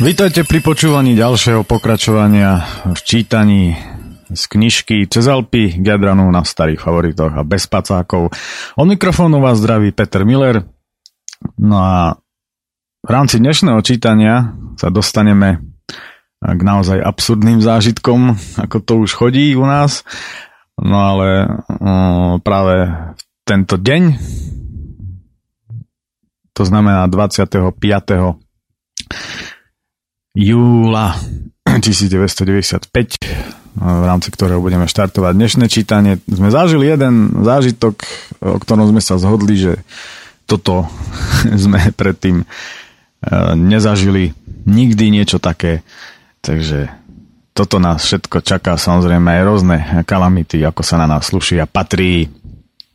Vítajte pri počúvaní ďalšieho pokračovania v čítaní z knižky Cez Alpy k Jadranu na starých favoritoch a bez pacákov. Od mikrofónu vás zdraví Peter Miller. No a v rámci dnešného čítania sa dostaneme k naozaj absurdným zážitkom, ako to už chodí u nás. No ale o, práve v tento deň, to znamená 25 júla 1995, v rámci ktorého budeme štartovať dnešné čítanie. Sme zažili jeden zážitok, o ktorom sme sa zhodli, že toto sme predtým e, nezažili nikdy niečo také. Takže toto nás všetko čaká, samozrejme aj rôzne kalamity, ako sa na nás sluší a patrí.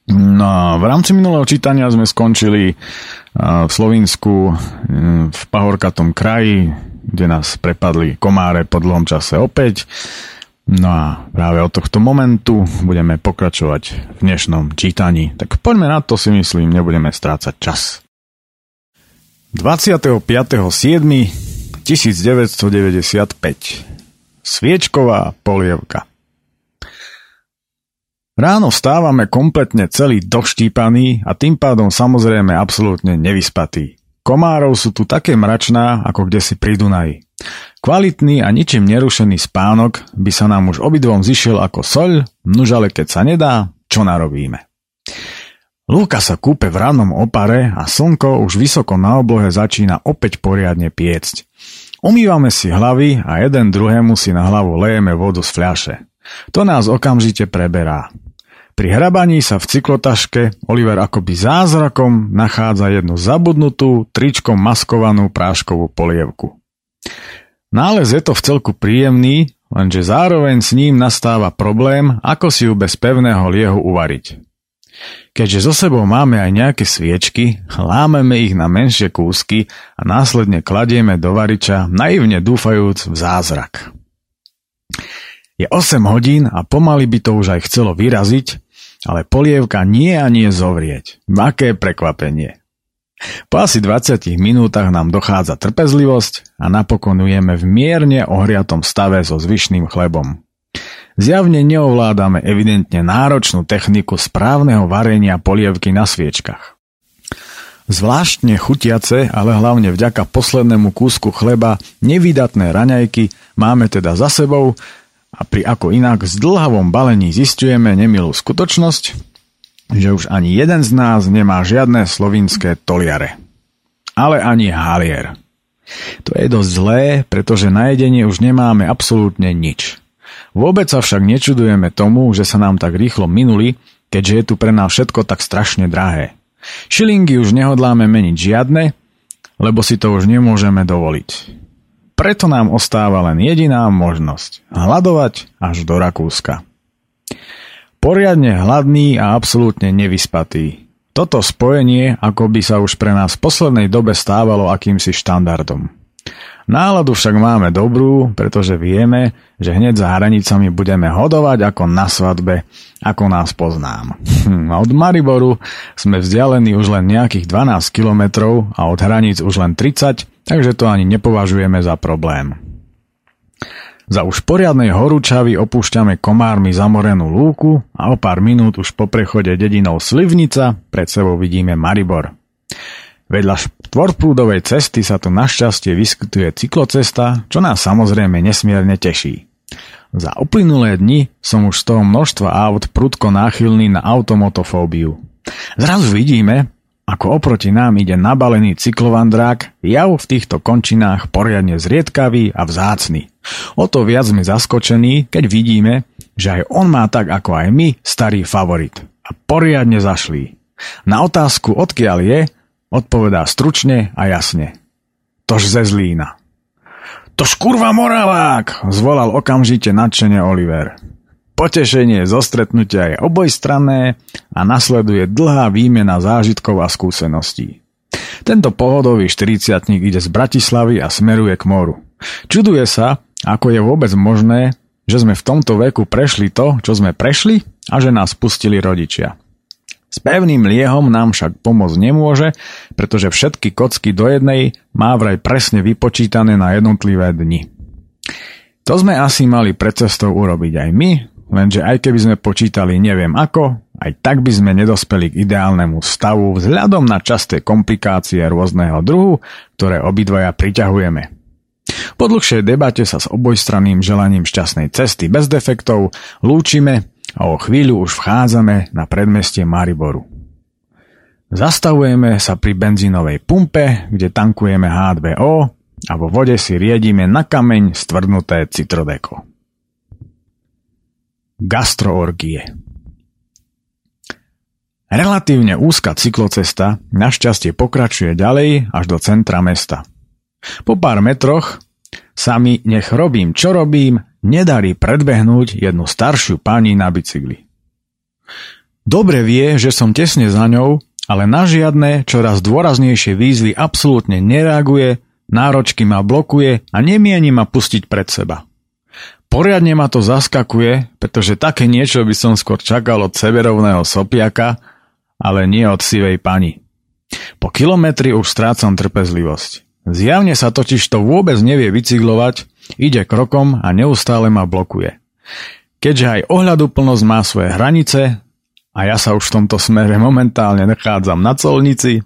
No, v rámci minulého čítania sme skončili e, v Slovensku v Pahorkatom kraji, kde nás prepadli komáre po dlhom čase opäť. No a práve od tohto momentu budeme pokračovať v dnešnom čítaní. Tak poďme na to si myslím, nebudeme strácať čas. 25.7.1995 Sviečková polievka Ráno vstávame kompletne celý doštípaný a tým pádom samozrejme absolútne nevyspatý. Komárov sú tu také mračná, ako kde si pri Dunaji. Kvalitný a ničím nerušený spánok by sa nám už obidvom zišiel ako soľ, nuž ale keď sa nedá, čo narobíme. Lúka sa kúpe v rannom opare a slnko už vysoko na oblohe začína opäť poriadne piecť. Umývame si hlavy a jeden druhému si na hlavu lejeme vodu z fľaše. To nás okamžite preberá. Pri hrabaní sa v cyklotaške Oliver akoby zázrakom nachádza jednu zabudnutú, tričkom maskovanú práškovú polievku. Nález je to v celku príjemný, lenže zároveň s ním nastáva problém, ako si ju bez pevného liehu uvariť. Keďže so sebou máme aj nejaké sviečky, lámeme ich na menšie kúsky a následne kladieme do variča, naivne dúfajúc v zázrak. Je 8 hodín a pomaly by to už aj chcelo vyraziť, ale polievka nie a nie zovrieť. Aké prekvapenie. Po asi 20 minútach nám dochádza trpezlivosť a napokon jeme v mierne ohriatom stave so zvyšným chlebom. Zjavne neovládame evidentne náročnú techniku správneho varenia polievky na sviečkach. Zvláštne chutiace, ale hlavne vďaka poslednému kúsku chleba, nevydatné raňajky máme teda za sebou a pri ako inak zdlhavom balení zistujeme nemilú skutočnosť, že už ani jeden z nás nemá žiadne slovinské toliare. Ale ani halier. To je dosť zlé, pretože na jedenie už nemáme absolútne nič. Vôbec sa však nečudujeme tomu, že sa nám tak rýchlo minuli, keďže je tu pre nás všetko tak strašne drahé. Šilingy už nehodláme meniť žiadne, lebo si to už nemôžeme dovoliť. Preto nám ostáva len jediná možnosť – hľadovať až do Rakúska. Poriadne hladný a absolútne nevyspatý. Toto spojenie ako by sa už pre nás v poslednej dobe stávalo akýmsi štandardom. Náladu však máme dobrú, pretože vieme, že hneď za hranicami budeme hodovať ako na svadbe, ako nás poznám. Hm, od Mariboru sme vzdialení už len nejakých 12 kilometrov a od hraníc už len 30, takže to ani nepovažujeme za problém. Za už poriadnej horúčavy opúšťame komármi zamorenú lúku a o pár minút už po prechode dedinou Slivnica pred sebou vidíme Maribor. Vedľa štvorprúdovej cesty sa tu našťastie vyskytuje cyklocesta, čo nás samozrejme nesmierne teší. Za uplynulé dni som už z toho množstva aut prudko náchylný na automotofóbiu. Zrazu vidíme, ako oproti nám ide nabalený cyklovandrák, jav v týchto končinách poriadne zriedkavý a vzácny. O to viac sme zaskočení, keď vidíme, že aj on má tak ako aj my starý favorit. A poriadne zašlý. Na otázku, odkiaľ je, Odpovedá stručne a jasne. Tož ze Zlína. Tož kurva Moravák! Zvolal okamžite nadšene Oliver. Potešenie zo stretnutia je obojstranné a nasleduje dlhá výmena zážitkov a skúseností. Tento pohodový 40 ide z Bratislavy a smeruje k moru. Čuduje sa, ako je vôbec možné, že sme v tomto veku prešli to, čo sme prešli a že nás pustili rodičia. S pevným liehom nám však pomôcť nemôže, pretože všetky kocky do jednej má vraj presne vypočítané na jednotlivé dni. To sme asi mali pred cestou urobiť aj my, lenže aj keby sme počítali neviem ako, aj tak by sme nedospeli k ideálnemu stavu vzhľadom na časté komplikácie rôzneho druhu, ktoré obidvaja priťahujeme. Po dlhšej debate sa s obojstranným želaním šťastnej cesty bez defektov lúčime a o chvíľu už vchádzame na predmestie Mariboru. Zastavujeme sa pri benzínovej pumpe, kde tankujeme H2O a vo vode si riedime na kameň stvrdnuté citrodeko. Gastroorgie Relatívne úzka cyklocesta našťastie pokračuje ďalej až do centra mesta. Po pár metroch sa mi, nech robím čo robím, nedarí predbehnúť jednu staršiu pani na bicykli. Dobre vie, že som tesne za ňou, ale na žiadne, čoraz dôraznejšie výzvy absolútne nereaguje, náročky ma blokuje a nemieni ma pustiť pred seba. Poriadne ma to zaskakuje, pretože také niečo by som skôr čakal od severovného sopiaka, ale nie od sivej pani. Po kilometri už strácam trpezlivosť. Zjavne sa totiž to vôbec nevie bicyklovať Ide krokom a neustále ma blokuje. Keďže aj ohľaduplnosť má svoje hranice a ja sa už v tomto smere momentálne nachádzam na colnici,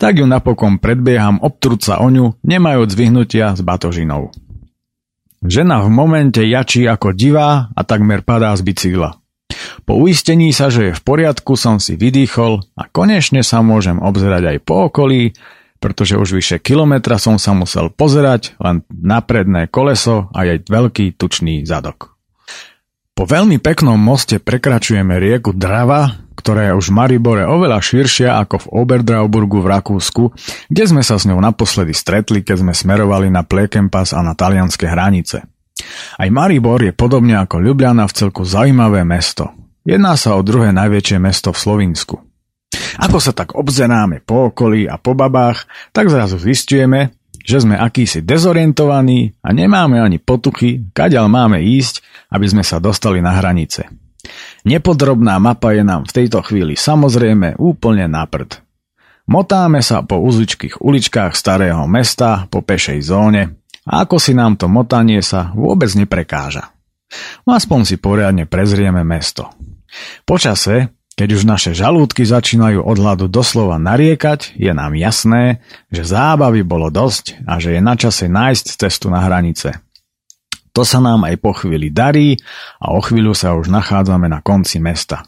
tak ju napokon predbieham obtrúca o ňu, nemajúc vyhnutia s batožinou. Žena v momente jačí ako divá a takmer padá z bicykla. Po uistení sa, že je v poriadku, som si vydýchol a konečne sa môžem obzerať aj po okolí, pretože už vyše kilometra som sa musel pozerať len na predné koleso a jej veľký tučný zadok. Po veľmi peknom moste prekračujeme rieku Drava, ktorá je už v Maribore oveľa širšia ako v Oberdrauburgu v Rakúsku, kde sme sa s ňou naposledy stretli, keď sme smerovali na Plekempas a na talianske hranice. Aj Maribor je podobne ako Ljubljana v celku zaujímavé mesto. Jedná sa o druhé najväčšie mesto v Slovinsku. Ako sa tak obzeráme po okolí a po babách, tak zrazu zistujeme, že sme akýsi dezorientovaní a nemáme ani potuchy, kaďal máme ísť, aby sme sa dostali na hranice. Nepodrobná mapa je nám v tejto chvíli samozrejme úplne na prd. Motáme sa po uzličkých uličkách starého mesta, po pešej zóne a ako si nám to motanie sa vôbec neprekáža. Aspoň si poriadne prezrieme mesto. Počase keď už naše žalúdky začínajú od hladu doslova nariekať, je nám jasné, že zábavy bolo dosť a že je na čase nájsť cestu na hranice. To sa nám aj po chvíli darí a o chvíľu sa už nachádzame na konci mesta.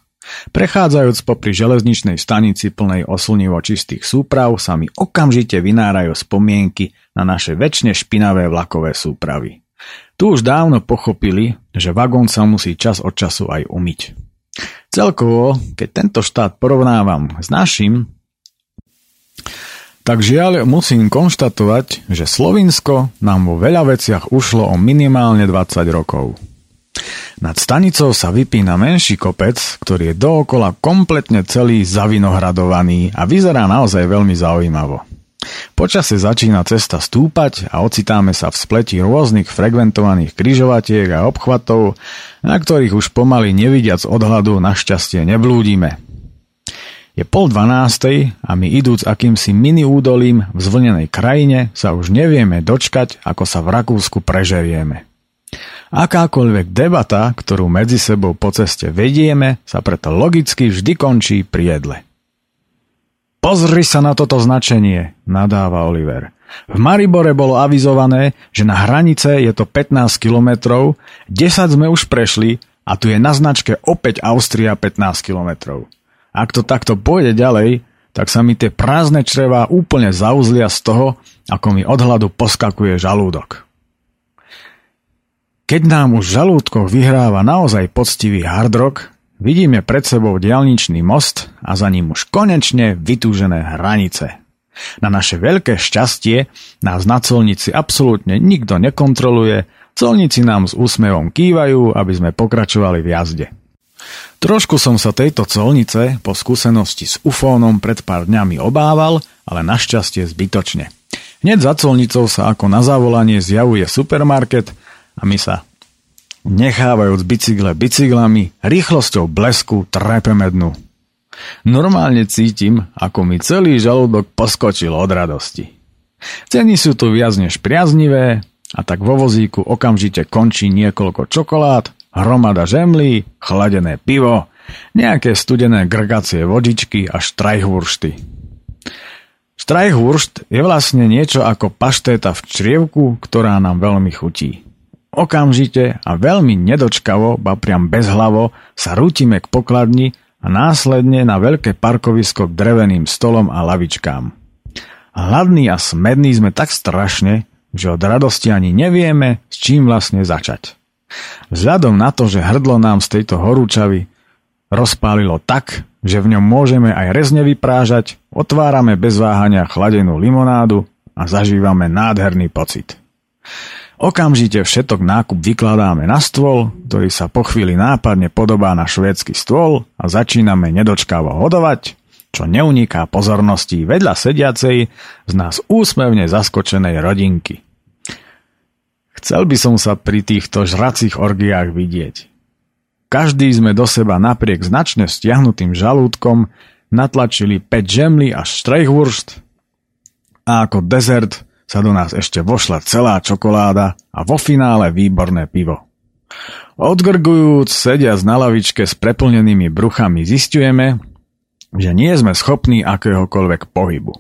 Prechádzajúc popri železničnej stanici plnej oslnivo čistých súprav sa mi okamžite vynárajú spomienky na naše väčšine špinavé vlakové súpravy. Tu už dávno pochopili, že vagón sa musí čas od času aj umyť. Celkovo, keď tento štát porovnávam s našim, tak žiaľ musím konštatovať, že Slovinsko nám vo veľa veciach ušlo o minimálne 20 rokov. Nad stanicou sa vypína menší kopec, ktorý je dookola kompletne celý zavinohradovaný a vyzerá naozaj veľmi zaujímavo. Počase začína cesta stúpať a ocitáme sa v spleti rôznych frekventovaných kryžovatiek a obchvatov, na ktorých už pomaly nevidiac odhľadu našťastie neblúdime. Je pol dvanástej a my idúc akýmsi mini údolím v zvlnenej krajine sa už nevieme dočkať, ako sa v Rakúsku prežerieme. Akákoľvek debata, ktorú medzi sebou po ceste vedieme, sa preto logicky vždy končí pri jedle. Pozri sa na toto značenie, nadáva Oliver. V Maribore bolo avizované, že na hranice je to 15 kilometrov, 10 sme už prešli a tu je na značke opäť Austria 15 kilometrov. Ak to takto pôjde ďalej, tak sa mi tie prázdne črevá úplne zauzlia z toho, ako mi od hladu poskakuje žalúdok. Keď nám už žalúdkoch vyhráva naozaj poctivý hard rock, Vidíme pred sebou dialničný most a za ním už konečne vytúžené hranice. Na naše veľké šťastie nás na colnici absolútne nikto nekontroluje, colníci nám s úsmevom kývajú, aby sme pokračovali v jazde. Trošku som sa tejto colnice po skúsenosti s ufónom pred pár dňami obával, ale našťastie zbytočne. Hneď za colnicou sa ako na zavolanie zjavuje supermarket a my sa Nechávajúc bicykle bicyklami, rýchlosťou blesku trepeme dnu. Normálne cítim, ako mi celý žalúdok poskočil od radosti. Ceny sú tu viac než priaznivé a tak vo vozíku okamžite končí niekoľko čokolád, hromada žemlí, chladené pivo, nejaké studené grgacie vodičky a štrajhuršty. Štrajhuršt je vlastne niečo ako paštéta v črievku, ktorá nám veľmi chutí. Okamžite a veľmi nedočkavo, ba priam bezhlavo, sa rútime k pokladni a následne na veľké parkovisko k dreveným stolom a lavičkám. Hladní a smední sme tak strašne, že od radosti ani nevieme, s čím vlastne začať. Vzhľadom na to, že hrdlo nám z tejto horúčavy rozpálilo tak, že v ňom môžeme aj rezne vyprážať, otvárame bez váhania chladenú limonádu a zažívame nádherný pocit. Okamžite všetok nákup vykladáme na stôl, ktorý sa po chvíli nápadne podobá na švédsky stôl a začíname nedočkavo hodovať, čo neuniká pozornosti vedľa sediacej z nás úsmevne zaskočenej rodinky. Chcel by som sa pri týchto žracích orgiách vidieť. Každý sme do seba napriek značne stiahnutým žalúdkom natlačili 5 žemly a štrejhwurst a ako dezert sa do nás ešte vošla celá čokoláda a vo finále výborné pivo. Odgrgujúc, sediac na lavičke s preplnenými bruchami zistujeme, že nie sme schopní akéhokoľvek pohybu.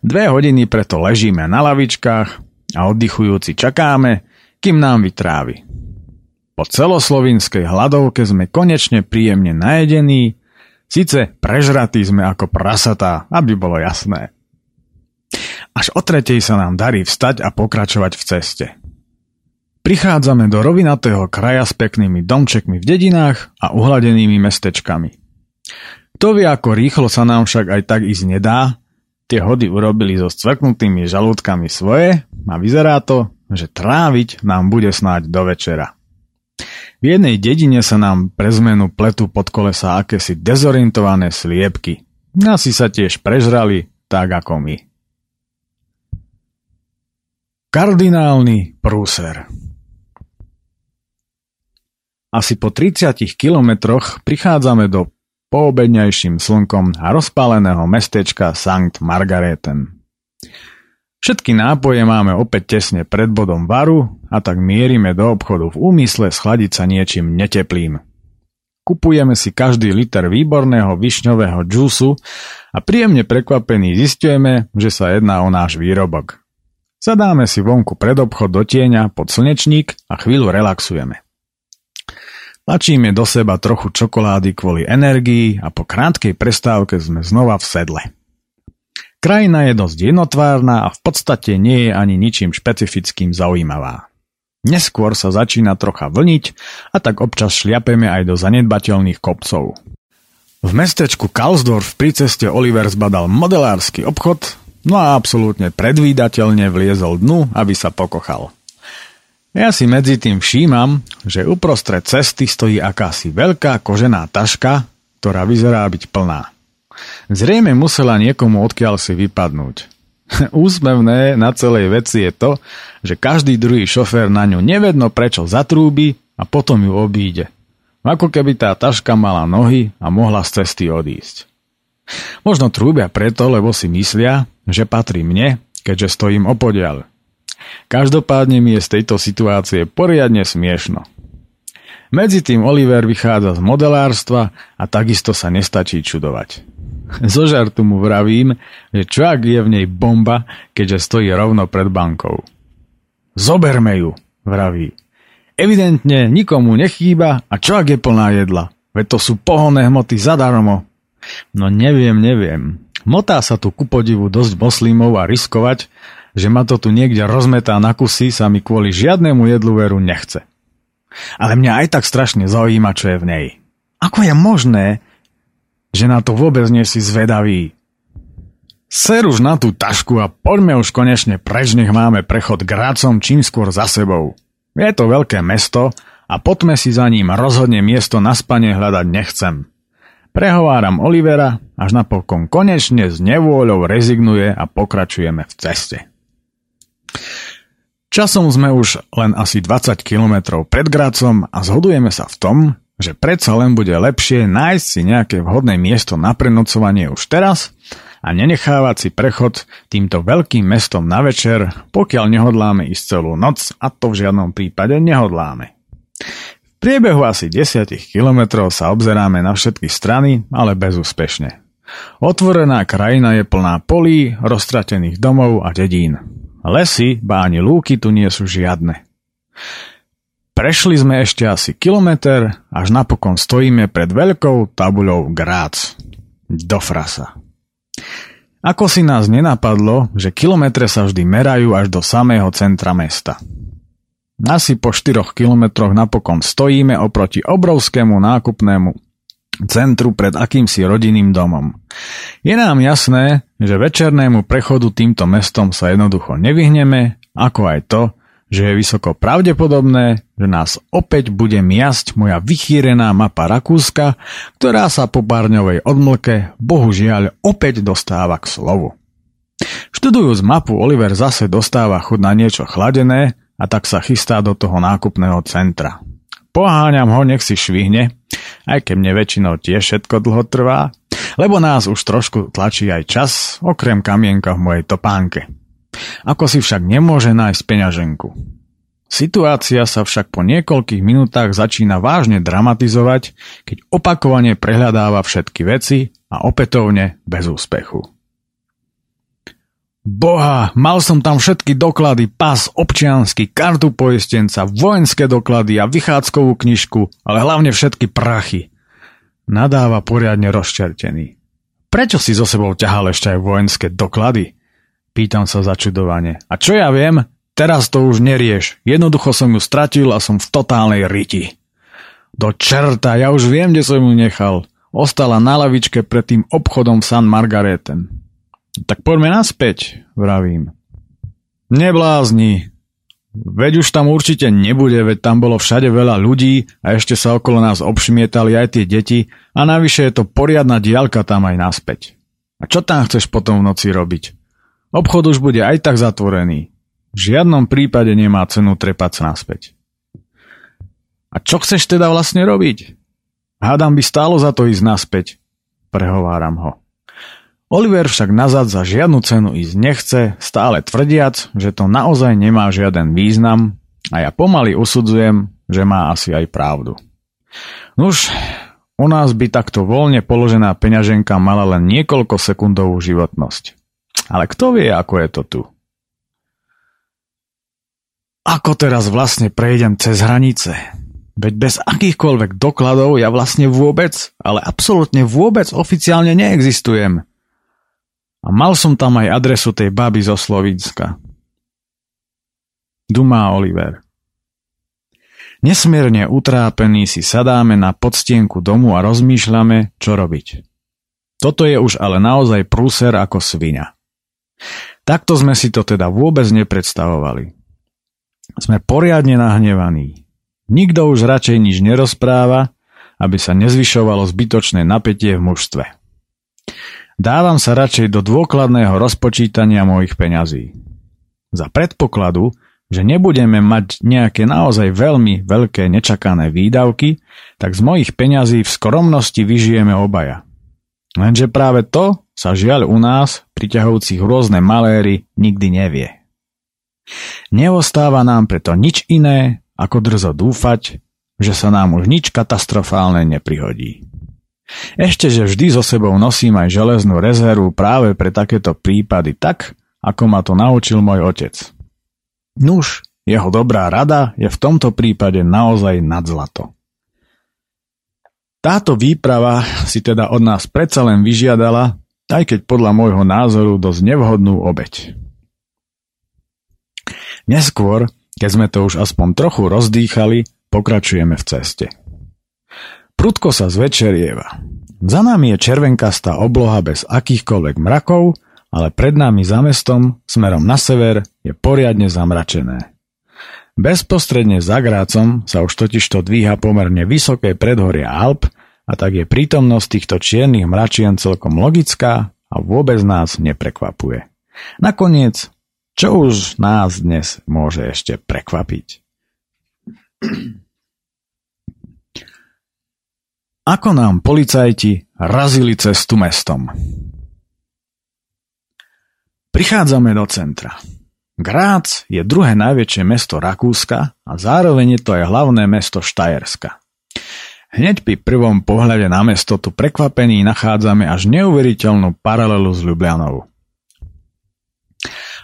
Dve hodiny preto ležíme na lavičkách a oddychujúci čakáme, kým nám vytrávi. Po celoslovinskej hladovke sme konečne príjemne najedení, síce prežratí sme ako prasatá, aby bolo jasné. Až o tretej sa nám darí vstať a pokračovať v ceste. Prichádzame do rovinatého kraja s peknými domčekmi v dedinách a uhladenými mestečkami. Kto vie, ako rýchlo sa nám však aj tak ísť nedá, tie hody urobili so stvrknutými žalúdkami svoje a vyzerá to, že tráviť nám bude snáď do večera. V jednej dedine sa nám pre zmenu pletu pod kolesa akési dezorientované sliepky. Asi sa tiež prežrali, tak ako my. Kardinálny prúser Asi po 30 kilometroch prichádzame do poobedňajším slnkom a rozpáleného mestečka Sankt Margareten. Všetky nápoje máme opäť tesne pred bodom varu a tak mierime do obchodu v úmysle schladiť sa niečím neteplým. Kupujeme si každý liter výborného višňového džúsu a príjemne prekvapení zistujeme, že sa jedná o náš výrobok. Zadáme si vonku pred obchod do tieňa pod slnečník a chvíľu relaxujeme. Tlačíme do seba trochu čokolády kvôli energii a po krátkej prestávke sme znova v sedle. Krajina je dosť jednotvárna a v podstate nie je ani ničím špecifickým zaujímavá. Neskôr sa začína trocha vlniť a tak občas šliapeme aj do zanedbateľných kopcov. V mestečku Kalsdorf pri ceste Oliver zbadal modelársky obchod No a absolútne predvídateľne vliezol dnu, aby sa pokochal. Ja si medzi tým všímam, že uprostred cesty stojí akási veľká kožená taška, ktorá vyzerá byť plná. Zrejme musela niekomu odkiaľ si vypadnúť. Úsmevné na celej veci je to, že každý druhý šofér na ňu nevedno prečo zatrúbi a potom ju obíde. Ako keby tá taška mala nohy a mohla z cesty odísť. Možno trúbia preto, lebo si myslia, že patrí mne, keďže stojím opodiaľ. Každopádne mi je z tejto situácie poriadne smiešno. Medzi tým Oliver vychádza z modelárstva a takisto sa nestačí čudovať. Zo žartu mu vravím, že čo ak je v nej bomba, keďže stojí rovno pred bankou. Zoberme ju, vraví. Evidentne nikomu nechýba a čo ak je plná jedla? Veď to sú pohonné hmoty zadarmo. No neviem, neviem. Motá sa tu ku podivu dosť moslimov a riskovať, že ma to tu niekde rozmetá na kusy sa mi kvôli žiadnemu jedlu veru nechce. Ale mňa aj tak strašne zaujíma, čo je v nej. Ako je možné, že na to vôbec nie si zvedavý? Ser už na tú tašku a poďme už konečne preč, nech máme prechod k rácom čím skôr za sebou. Je to veľké mesto a poďme si za ním rozhodne miesto na spanie hľadať nechcem. Prehováram Olivera, až napokon konečne s nevôľou rezignuje a pokračujeme v ceste. Časom sme už len asi 20 kilometrov pred Grácom a zhodujeme sa v tom, že predsa len bude lepšie nájsť si nejaké vhodné miesto na prenocovanie už teraz a nenechávať si prechod týmto veľkým mestom na večer, pokiaľ nehodláme ísť celú noc a to v žiadnom prípade nehodláme. V priebehu asi 10 kilometrov sa obzeráme na všetky strany, ale bezúspešne. Otvorená krajina je plná polí, roztratených domov a dedín. Lesy, báni lúky tu nie sú žiadne. Prešli sme ešte asi kilometr, až napokon stojíme pred veľkou tabuľou Grác. Do frasa. Ako si nás nenapadlo, že kilometre sa vždy merajú až do samého centra mesta. Asi po 4 kilometroch napokon stojíme oproti obrovskému nákupnému centru pred akýmsi rodinným domom. Je nám jasné, že večernému prechodu týmto mestom sa jednoducho nevyhneme, ako aj to, že je vysoko pravdepodobné, že nás opäť bude miasť moja vychýrená mapa Rakúska, ktorá sa po barňovej odmlke bohužiaľ opäť dostáva k slovu. Študujúc mapu Oliver zase dostáva chud na niečo chladené a tak sa chystá do toho nákupného centra. Poháňam ho, nech si švihne, aj keď mne väčšinou tiež všetko dlho trvá, lebo nás už trošku tlačí aj čas, okrem kamienka v mojej topánke. Ako si však nemôže nájsť peňaženku. Situácia sa však po niekoľkých minútach začína vážne dramatizovať, keď opakovane prehľadáva všetky veci a opätovne bez úspechu. Boha, mal som tam všetky doklady, pas, občiansky, kartu poistenca, vojenské doklady a vychádzkovú knižku, ale hlavne všetky prachy. Nadáva poriadne rozčertený. Prečo si so sebou ťahal ešte aj vojenské doklady? Pýtam sa začudovane. A čo ja viem? Teraz to už nerieš. Jednoducho som ju stratil a som v totálnej riti. Do čerta, ja už viem, kde som ju nechal. Ostala na lavičke pred tým obchodom v San Margareten. Tak poďme naspäť, vravím. Neblázni. Veď už tam určite nebude, veď tam bolo všade veľa ľudí a ešte sa okolo nás obšmietali aj tie deti a navyše je to poriadna diálka tam aj naspäť. A čo tam chceš potom v noci robiť? Obchod už bude aj tak zatvorený. V žiadnom prípade nemá cenu trepať sa naspäť. A čo chceš teda vlastne robiť? Hádam by stálo za to ísť naspäť. Prehováram ho. Oliver však nazad za žiadnu cenu ísť nechce, stále tvrdiac, že to naozaj nemá žiaden význam a ja pomaly usudzujem, že má asi aj pravdu. Nuž, u nás by takto voľne položená peňaženka mala len niekoľko sekundovú životnosť. Ale kto vie, ako je to tu? Ako teraz vlastne prejdem cez hranice? Veď bez akýchkoľvek dokladov ja vlastne vôbec, ale absolútne vôbec oficiálne neexistujem. A mal som tam aj adresu tej baby zo Slovinska. Dumá Oliver. Nesmierne utrápení si sadáme na podstienku domu a rozmýšľame, čo robiť. Toto je už ale naozaj prúser ako svinia. Takto sme si to teda vôbec nepredstavovali. Sme poriadne nahnevaní. Nikto už radšej nič nerozpráva, aby sa nezvyšovalo zbytočné napätie v mužstve. Dávam sa radšej do dôkladného rozpočítania mojich peňazí. Za predpokladu, že nebudeme mať nejaké naozaj veľmi veľké nečakané výdavky, tak z mojich peňazí v skromnosti vyžijeme obaja. Lenže práve to sa žiaľ u nás, priťahujúcich rôzne maléry, nikdy nevie. Neostáva nám preto nič iné, ako drzo dúfať, že sa nám už nič katastrofálne neprihodí. Ešte, že vždy so sebou nosím aj železnú rezervu práve pre takéto prípady tak, ako ma to naučil môj otec. Nuž, jeho dobrá rada je v tomto prípade naozaj nad zlato. Táto výprava si teda od nás predsa len vyžiadala, aj keď podľa môjho názoru dosť nevhodnú obeď. Neskôr, keď sme to už aspoň trochu rozdýchali, pokračujeme v ceste. Prudko sa zvečerieva. Za nami je červenkastá obloha bez akýchkoľvek mrakov, ale pred nami za mestom, smerom na sever, je poriadne zamračené. Bezprostredne za Grácom sa už totižto dvíha pomerne vysoké predhorie Alp a tak je prítomnosť týchto čiernych mračien celkom logická a vôbec nás neprekvapuje. Nakoniec, čo už nás dnes môže ešte prekvapiť? Ako nám policajti razili cestu mestom. Prichádzame do centra. Grác je druhé najväčšie mesto Rakúska a zároveň je to aj hlavné mesto Štajerska. Hneď pri prvom pohľade na mesto tu prekvapení nachádzame až neuveriteľnú paralelu s Ljubljanou.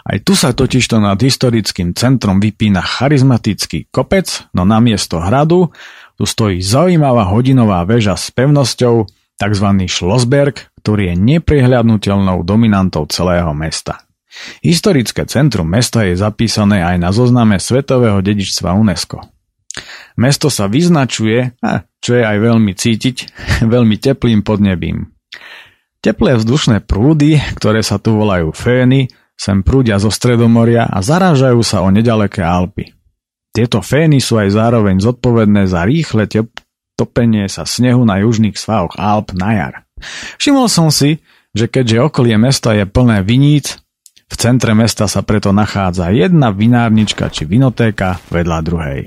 Aj tu sa totižto nad historickým centrom vypína charizmatický kopec, no namiesto hradu tu stojí zaujímavá hodinová väža s pevnosťou, tzv. Schlossberg, ktorý je neprehľadnutelnou dominantou celého mesta. Historické centrum mesta je zapísané aj na zozname Svetového dedičstva UNESCO. Mesto sa vyznačuje, a čo je aj veľmi cítiť, veľmi teplým podnebím. Teplé vzdušné prúdy, ktoré sa tu volajú fény, sem prúdia zo Stredomoria a zarážajú sa o nedaleké Alpy. Tieto fény sú aj zároveň zodpovedné za rýchle topenie sa snehu na južných svahoch Alp na jar. Všimol som si, že keďže okolie mesta je plné viníc, v centre mesta sa preto nachádza jedna vinárnička či vinotéka vedľa druhej.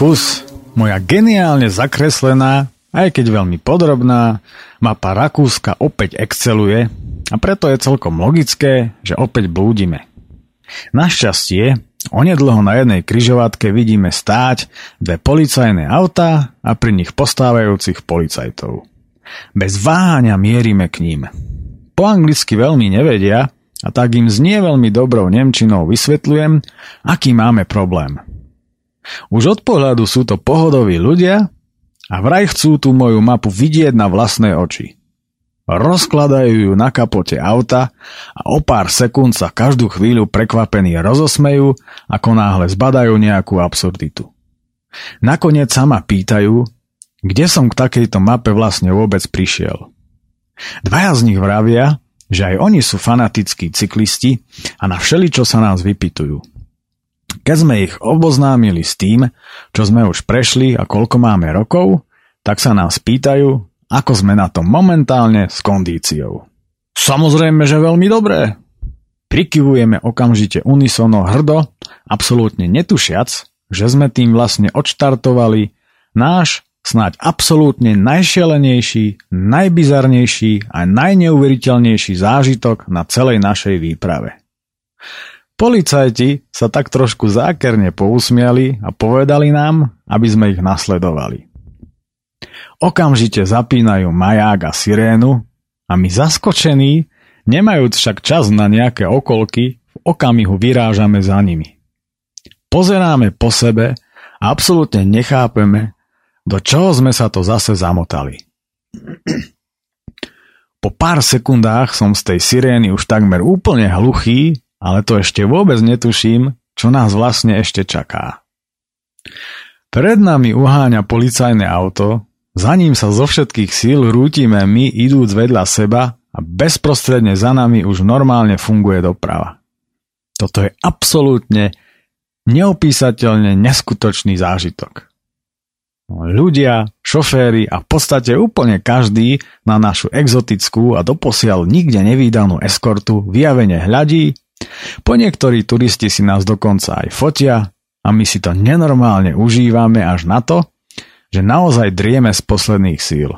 Kus, moja geniálne zakreslená, aj keď veľmi podrobná, mapa Rakúska opäť exceluje a preto je celkom logické, že opäť blúdime. Našťastie, onedlho na jednej kryžovatke vidíme stáť dve policajné autá a pri nich postávajúcich policajtov. Bez váhania mierime k ním. po anglicky veľmi nevedia a tak im znie veľmi dobrou nemčinou vysvetľujem, aký máme problém. Už od pohľadu sú to pohodoví ľudia a vraj chcú tú moju mapu vidieť na vlastné oči. Rozkladajú ju na kapote auta a o pár sekúnd sa každú chvíľu prekvapení rozosmejú, ako náhle zbadajú nejakú absurditu. Nakoniec sa ma pýtajú, kde som k takejto mape vlastne vôbec prišiel. Dvaja z nich vravia, že aj oni sú fanatickí cyklisti a na všeličo sa nás vypitujú. Keď sme ich oboznámili s tým, čo sme už prešli a koľko máme rokov, tak sa nás pýtajú, ako sme na tom momentálne s kondíciou. Samozrejme, že veľmi dobré. Prikyvujeme okamžite unisono hrdo, absolútne netušiac, že sme tým vlastne odštartovali náš snáď absolútne najšialenejší, najbizarnejší a najneuveriteľnejší zážitok na celej našej výprave. Policajti sa tak trošku zákerne pousmiali a povedali nám, aby sme ich nasledovali. Okamžite zapínajú maják a sirénu a my zaskočení, nemajúc však čas na nejaké okolky, v okamihu vyrážame za nimi. Pozeráme po sebe a absolútne nechápeme, do čoho sme sa to zase zamotali. Po pár sekundách som z tej sirény už takmer úplne hluchý, ale to ešte vôbec netuším, čo nás vlastne ešte čaká. Pred nami uháňa policajné auto, za ním sa zo všetkých síl rútime my idúc vedľa seba a bezprostredne za nami už normálne funguje doprava. Toto je absolútne neopísateľne neskutočný zážitok. Ľudia, šoféry a v podstate úplne každý na našu exotickú a doposiaľ nikde nevýdanú eskortu vyjavene hľadí, po niektorí turisti si nás dokonca aj fotia a my si to nenormálne užívame až na to, že naozaj drieme z posledných síl.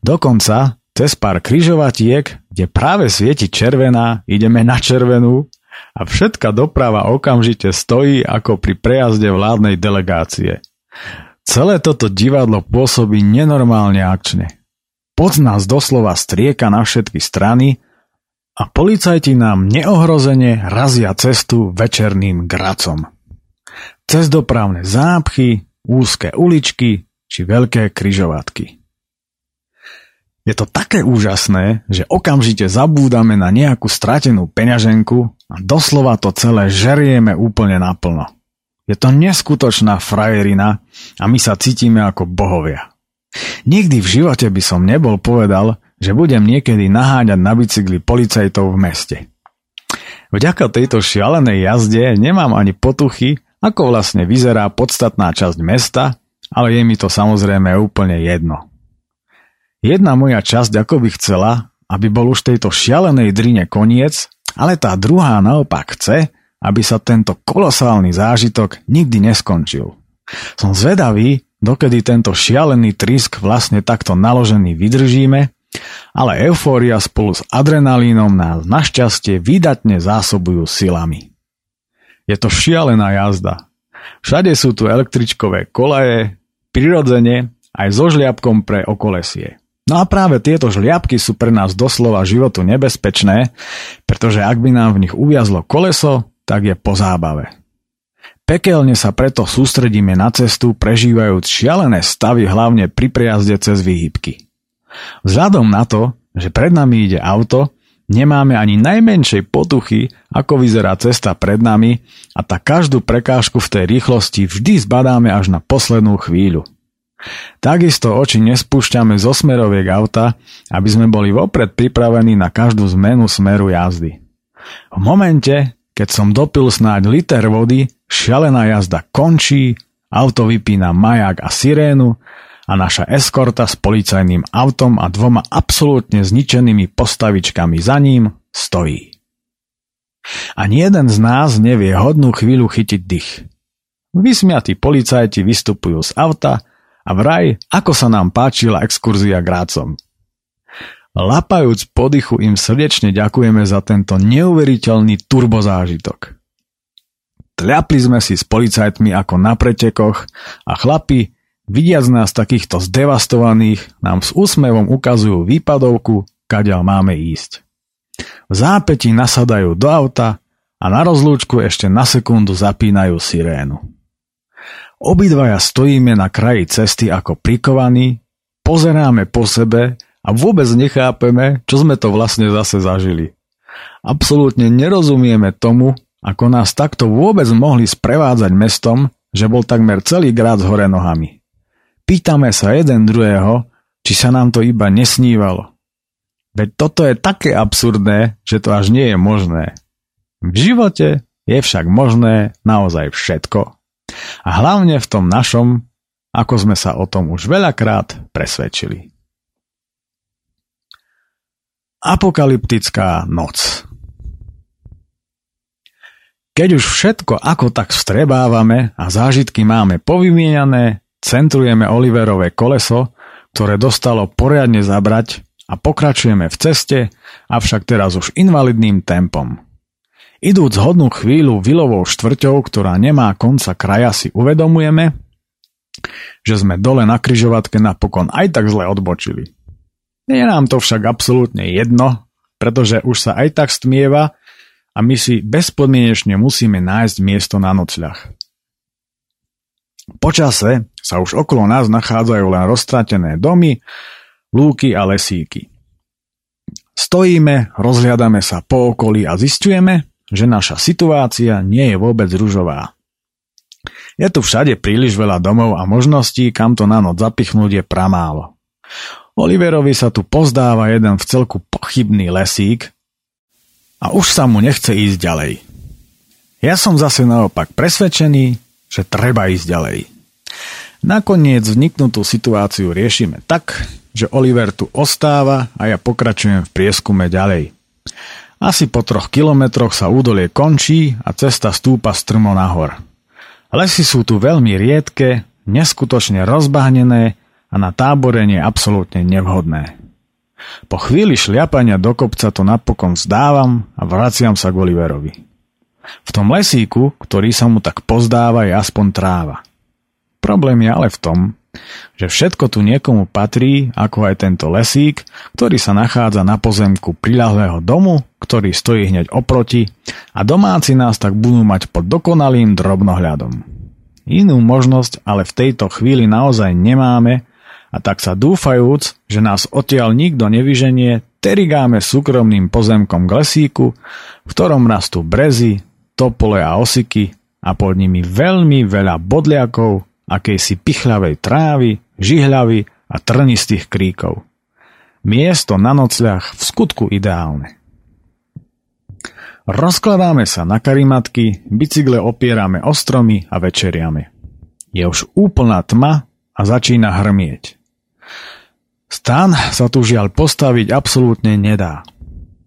Dokonca cez pár kryžovatiek, kde práve svieti červená, ideme na červenú a všetka doprava okamžite stojí ako pri prejazde vládnej delegácie. Celé toto divadlo pôsobí nenormálne akčne. Pod nás doslova strieka na všetky strany a policajti nám neohrozene razia cestu večerným gracom. Cez dopravné zápchy, úzke uličky či veľké kryžovatky. Je to také úžasné, že okamžite zabúdame na nejakú stratenú peňaženku a doslova to celé žerieme úplne naplno. Je to neskutočná frajerina a my sa cítime ako bohovia. Nikdy v živote by som nebol povedal, že budem niekedy naháňať na bicykli policajtov v meste. Vďaka tejto šialenej jazde nemám ani potuchy, ako vlastne vyzerá podstatná časť mesta, ale je mi to samozrejme úplne jedno. Jedna moja časť ako by chcela, aby bol už tejto šialenej drine koniec, ale tá druhá naopak chce, aby sa tento kolosálny zážitok nikdy neskončil. Som zvedavý, dokedy tento šialený trisk vlastne takto naložený vydržíme, ale eufória spolu s adrenalínom nás našťastie vydatne zásobujú silami. Je to šialená jazda. Všade sú tu električkové kolaje, prirodzene aj so žliapkom pre okolesie. No a práve tieto žliapky sú pre nás doslova životu nebezpečné, pretože ak by nám v nich uviazlo koleso, tak je po zábave. Pekelne sa preto sústredíme na cestu, prežívajúc šialené stavy hlavne pri prejazde cez výhybky. Vzhľadom na to, že pred nami ide auto, Nemáme ani najmenšej potuchy, ako vyzerá cesta pred nami a tak každú prekážku v tej rýchlosti vždy zbadáme až na poslednú chvíľu. Takisto oči nespúšťame zo smeroviek auta, aby sme boli vopred pripravení na každú zmenu smeru jazdy. V momente, keď som dopil snáď liter vody, šialená jazda končí, auto vypína maják a sirénu a naša eskorta s policajným autom a dvoma absolútne zničenými postavičkami za ním stojí. Ani jeden z nás nevie hodnú chvíľu chytiť dých. Vysmiatí policajti vystupujú z auta a vraj, ako sa nám páčila exkurzia grácom. Lapajúc podychu im srdečne ďakujeme za tento neuveriteľný turbozážitok. Tľapli sme si s policajtmi ako na pretekoch a chlapi Vidiac nás takýchto zdevastovaných, nám s úsmevom ukazujú výpadovku, kadiaľ máme ísť. V zápäti nasadajú do auta a na rozlúčku ešte na sekundu zapínajú sirénu. Obidvaja stojíme na kraji cesty ako prikovaní, pozeráme po sebe a vôbec nechápeme, čo sme to vlastne zase zažili. Absolútne nerozumieme tomu, ako nás takto vôbec mohli sprevádzať mestom, že bol takmer celý grad hore nohami. Pýtame sa jeden druhého, či sa nám to iba nesnívalo. Veď toto je také absurdné, že to až nie je možné. V živote je však možné naozaj všetko. A hlavne v tom našom, ako sme sa o tom už veľakrát presvedčili. Apokalyptická noc Keď už všetko ako tak vstrebávame a zážitky máme povymieniané, centrujeme Oliverové koleso, ktoré dostalo poriadne zabrať a pokračujeme v ceste, avšak teraz už invalidným tempom. Idúc hodnú chvíľu vilovou štvrťou, ktorá nemá konca kraja, si uvedomujeme, že sme dole na kryžovatke napokon aj tak zle odbočili. Je nám to však absolútne jedno, pretože už sa aj tak stmieva a my si bezpodmienečne musíme nájsť miesto na nocľah. Počase sa už okolo nás nachádzajú len roztratené domy, lúky a lesíky. Stojíme, rozhliadame sa po okolí a zistujeme, že naša situácia nie je vôbec ružová. Je tu všade príliš veľa domov a možností, kam to na noc zapichnúť je pramálo. Oliverovi sa tu pozdáva jeden v celku pochybný lesík a už sa mu nechce ísť ďalej. Ja som zase naopak presvedčený, že treba ísť ďalej. Nakoniec vzniknutú situáciu riešime tak, že Oliver tu ostáva a ja pokračujem v prieskume ďalej. Asi po troch kilometroch sa údolie končí a cesta stúpa strmo nahor. Lesy sú tu veľmi riedke, neskutočne rozbahnené a na táborenie absolútne nevhodné. Po chvíli šliapania do kopca to napokon vzdávam a vraciam sa k Oliverovi. V tom lesíku, ktorý sa mu tak pozdáva, je aspoň tráva. Problém je ale v tom, že všetko tu niekomu patrí, ako aj tento lesík, ktorý sa nachádza na pozemku prilahlého domu, ktorý stojí hneď oproti a domáci nás tak budú mať pod dokonalým drobnohľadom. Inú možnosť ale v tejto chvíli naozaj nemáme a tak sa dúfajúc, že nás odtiaľ nikto nevyženie, terigáme súkromným pozemkom k lesíku, v ktorom rastú brezy, topole a osiky a pod nimi veľmi veľa bodliakov, akejsi pichľavej trávy, žihľavy a trnistých kríkov. Miesto na nocľach v skutku ideálne. Rozkladáme sa na karimatky, bicykle opierame o stromy a večeriame. Je už úplná tma a začína hrmieť. Stan sa tu žiaľ postaviť absolútne nedá.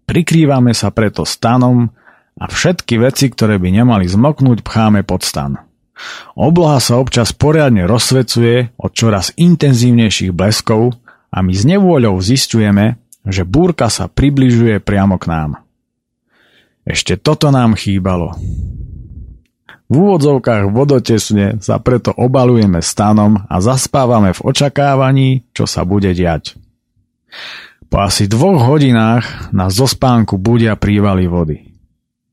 Prikrývame sa preto stanom a všetky veci, ktoré by nemali zmoknúť, pcháme pod stan. Obloha sa občas poriadne rozsvecuje od čoraz intenzívnejších bleskov a my s nevôľou zistujeme, že búrka sa približuje priamo k nám. Ešte toto nám chýbalo. V úvodzovkách vodotesne sa preto obalujeme stanom a zaspávame v očakávaní, čo sa bude diať. Po asi dvoch hodinách nás zo spánku budia prívaly vody.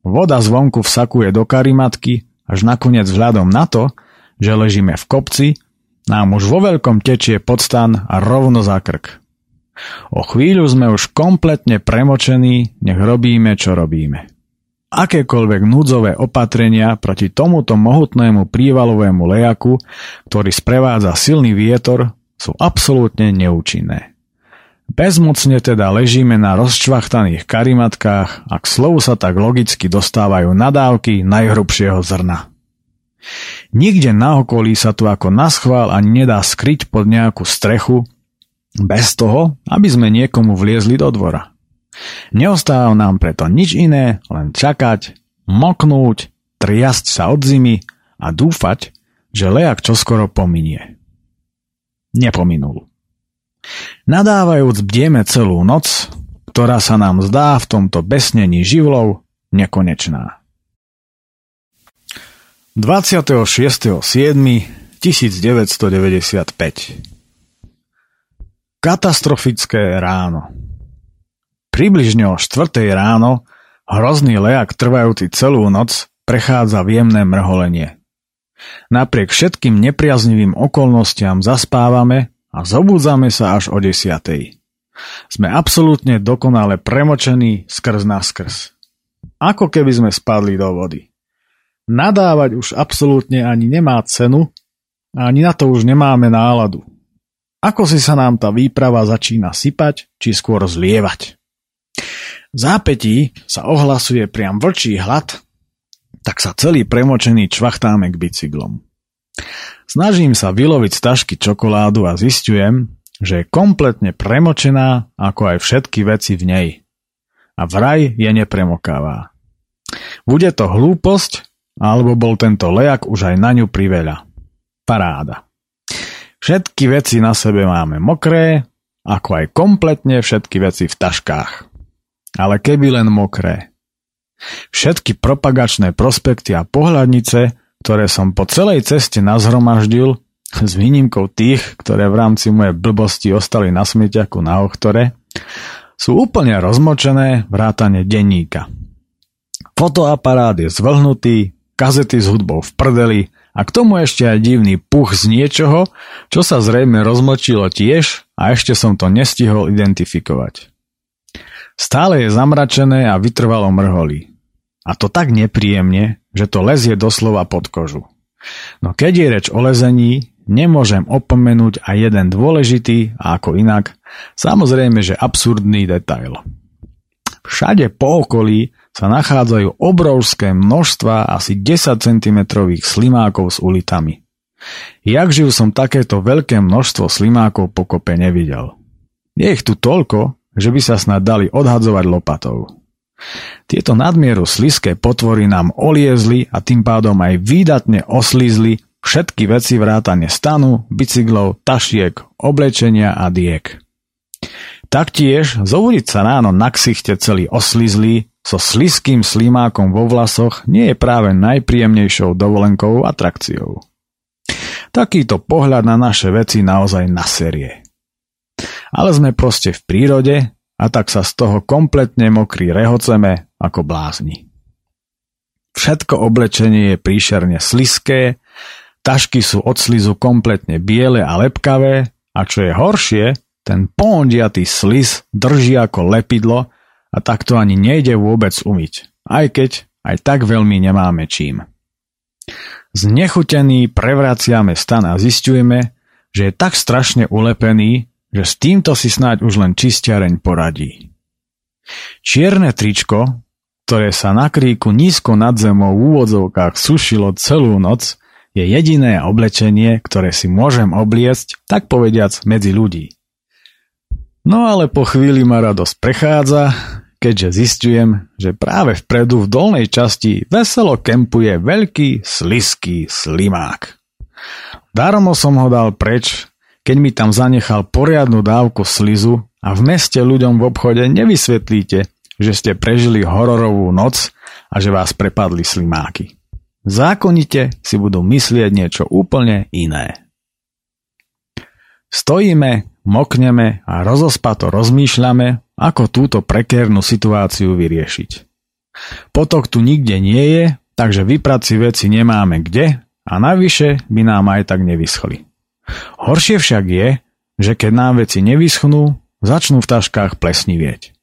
Voda zvonku vsakuje do karimatky, až nakoniec vzhľadom na to, že ležíme v kopci, nám už vo veľkom tečie podstan a rovno za krk. O chvíľu sme už kompletne premočení, nech robíme, čo robíme. Akékoľvek núdzové opatrenia proti tomuto mohutnému prívalovému lejaku, ktorý sprevádza silný vietor, sú absolútne neúčinné. Bezmocne teda ležíme na rozčvachtaných karimatkách a k slovu sa tak logicky dostávajú nadávky najhrubšieho zrna. Nikde na okolí sa tu ako naschvál ani nedá skryť pod nejakú strechu, bez toho, aby sme niekomu vliezli do dvora. Neostáva nám preto nič iné, len čakať, moknúť, triasť sa od zimy a dúfať, že lejak čoskoro pominie. Nepominul. Nadávajúc bdieme celú noc, ktorá sa nám zdá v tomto besnení živlov nekonečná. 26.7.1995 Katastrofické ráno Približne o 4. ráno hrozný lejak trvajúci celú noc prechádza v jemné mrholenie. Napriek všetkým nepriaznivým okolnostiam zaspávame a zobúdzame sa až o desiatej. Sme absolútne dokonale premočení skrz na skrz. Ako keby sme spadli do vody. Nadávať už absolútne ani nemá cenu a ani na to už nemáme náladu. Ako si sa nám tá výprava začína sypať, či skôr zlievať. Zápetí sa ohlasuje priam vlčí hlad, tak sa celý premočený čvachtáme k bicyklom. Snažím sa vyloviť z tašky čokoládu a zistujem, že je kompletne premočená ako aj všetky veci v nej. A vraj je nepremokává. Bude to hlúposť, alebo bol tento lejak už aj na ňu priveľa. Paráda. Všetky veci na sebe máme mokré, ako aj kompletne všetky veci v taškách. Ale keby len mokré. Všetky propagačné prospekty a pohľadnice, ktoré som po celej ceste nazhromaždil, s výnimkou tých, ktoré v rámci mojej blbosti ostali na smieťaku na ochtore, sú úplne rozmočené vrátane denníka. Fotoaparát je zvlhnutý, kazety s hudbou v prdeli a k tomu ešte aj divný puch z niečoho, čo sa zrejme rozmočilo tiež a ešte som to nestihol identifikovať. Stále je zamračené a vytrvalo mrholí. A to tak nepríjemne, že to lezie doslova pod kožu. No keď je reč o lezení, nemôžem opomenúť aj jeden dôležitý a ako inak, samozrejme, že absurdný detail. Všade po okolí sa nachádzajú obrovské množstva asi 10 cm slimákov s ulitami. Jak živ som takéto veľké množstvo slimákov po kope nevidel. Je ich tu toľko, že by sa snad dali odhadzovať lopatou. Tieto nadmieru sliské potvory nám oliezli a tým pádom aj výdatne oslízli Všetky veci vrátane stanu, bicyklov, tašiek, oblečenia a diek. Taktiež zobudiť sa ráno na ksichte celý oslizlý, so sliským slimákom vo vlasoch nie je práve najpríjemnejšou dovolenkovou atrakciou. Takýto pohľad na naše veci naozaj na série. Ale sme proste v prírode a tak sa z toho kompletne mokrý rehoceme ako blázni. Všetko oblečenie je príšerne sliské Tašky sú od slizu kompletne biele a lepkavé a čo je horšie, ten pondiatý sliz drží ako lepidlo a tak to ani nejde vôbec umyť, aj keď aj tak veľmi nemáme čím. Znechutení prevraciame stan a zistujeme, že je tak strašne ulepený, že s týmto si snáď už len čistiareň poradí. Čierne tričko, ktoré sa na kríku nízko nad zemou v úvodzovkách sušilo celú noc, je jediné oblečenie, ktoré si môžem obliecť, tak povediac, medzi ľudí. No ale po chvíli ma radosť prechádza, keďže zistujem, že práve vpredu v dolnej časti veselo kempuje veľký sliský slimák. Daromo som ho dal preč, keď mi tam zanechal poriadnu dávku slizu a v meste ľuďom v obchode nevysvetlíte, že ste prežili hororovú noc a že vás prepadli slimáky. Zákonite si budú myslieť niečo úplne iné. Stojíme, mokneme a rozospato rozmýšľame, ako túto prekérnu situáciu vyriešiť. Potok tu nikde nie je, takže vyprať si veci nemáme kde a navyše by nám aj tak nevyschli. Horšie však je, že keď nám veci nevyschnú, začnú v taškách plesnivieť.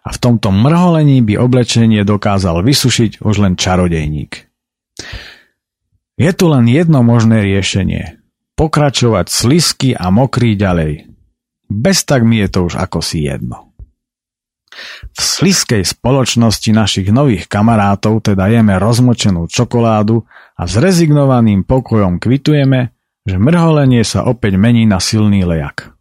A v tomto mrholení by oblečenie dokázal vysušiť už len čarodejník. Je tu len jedno možné riešenie. Pokračovať slisky a mokrý ďalej. Bez tak mi je to už ako si jedno. V sliskej spoločnosti našich nových kamarátov teda jeme rozmočenú čokoládu a s rezignovaným pokojom kvitujeme, že mrholenie sa opäť mení na silný lejak.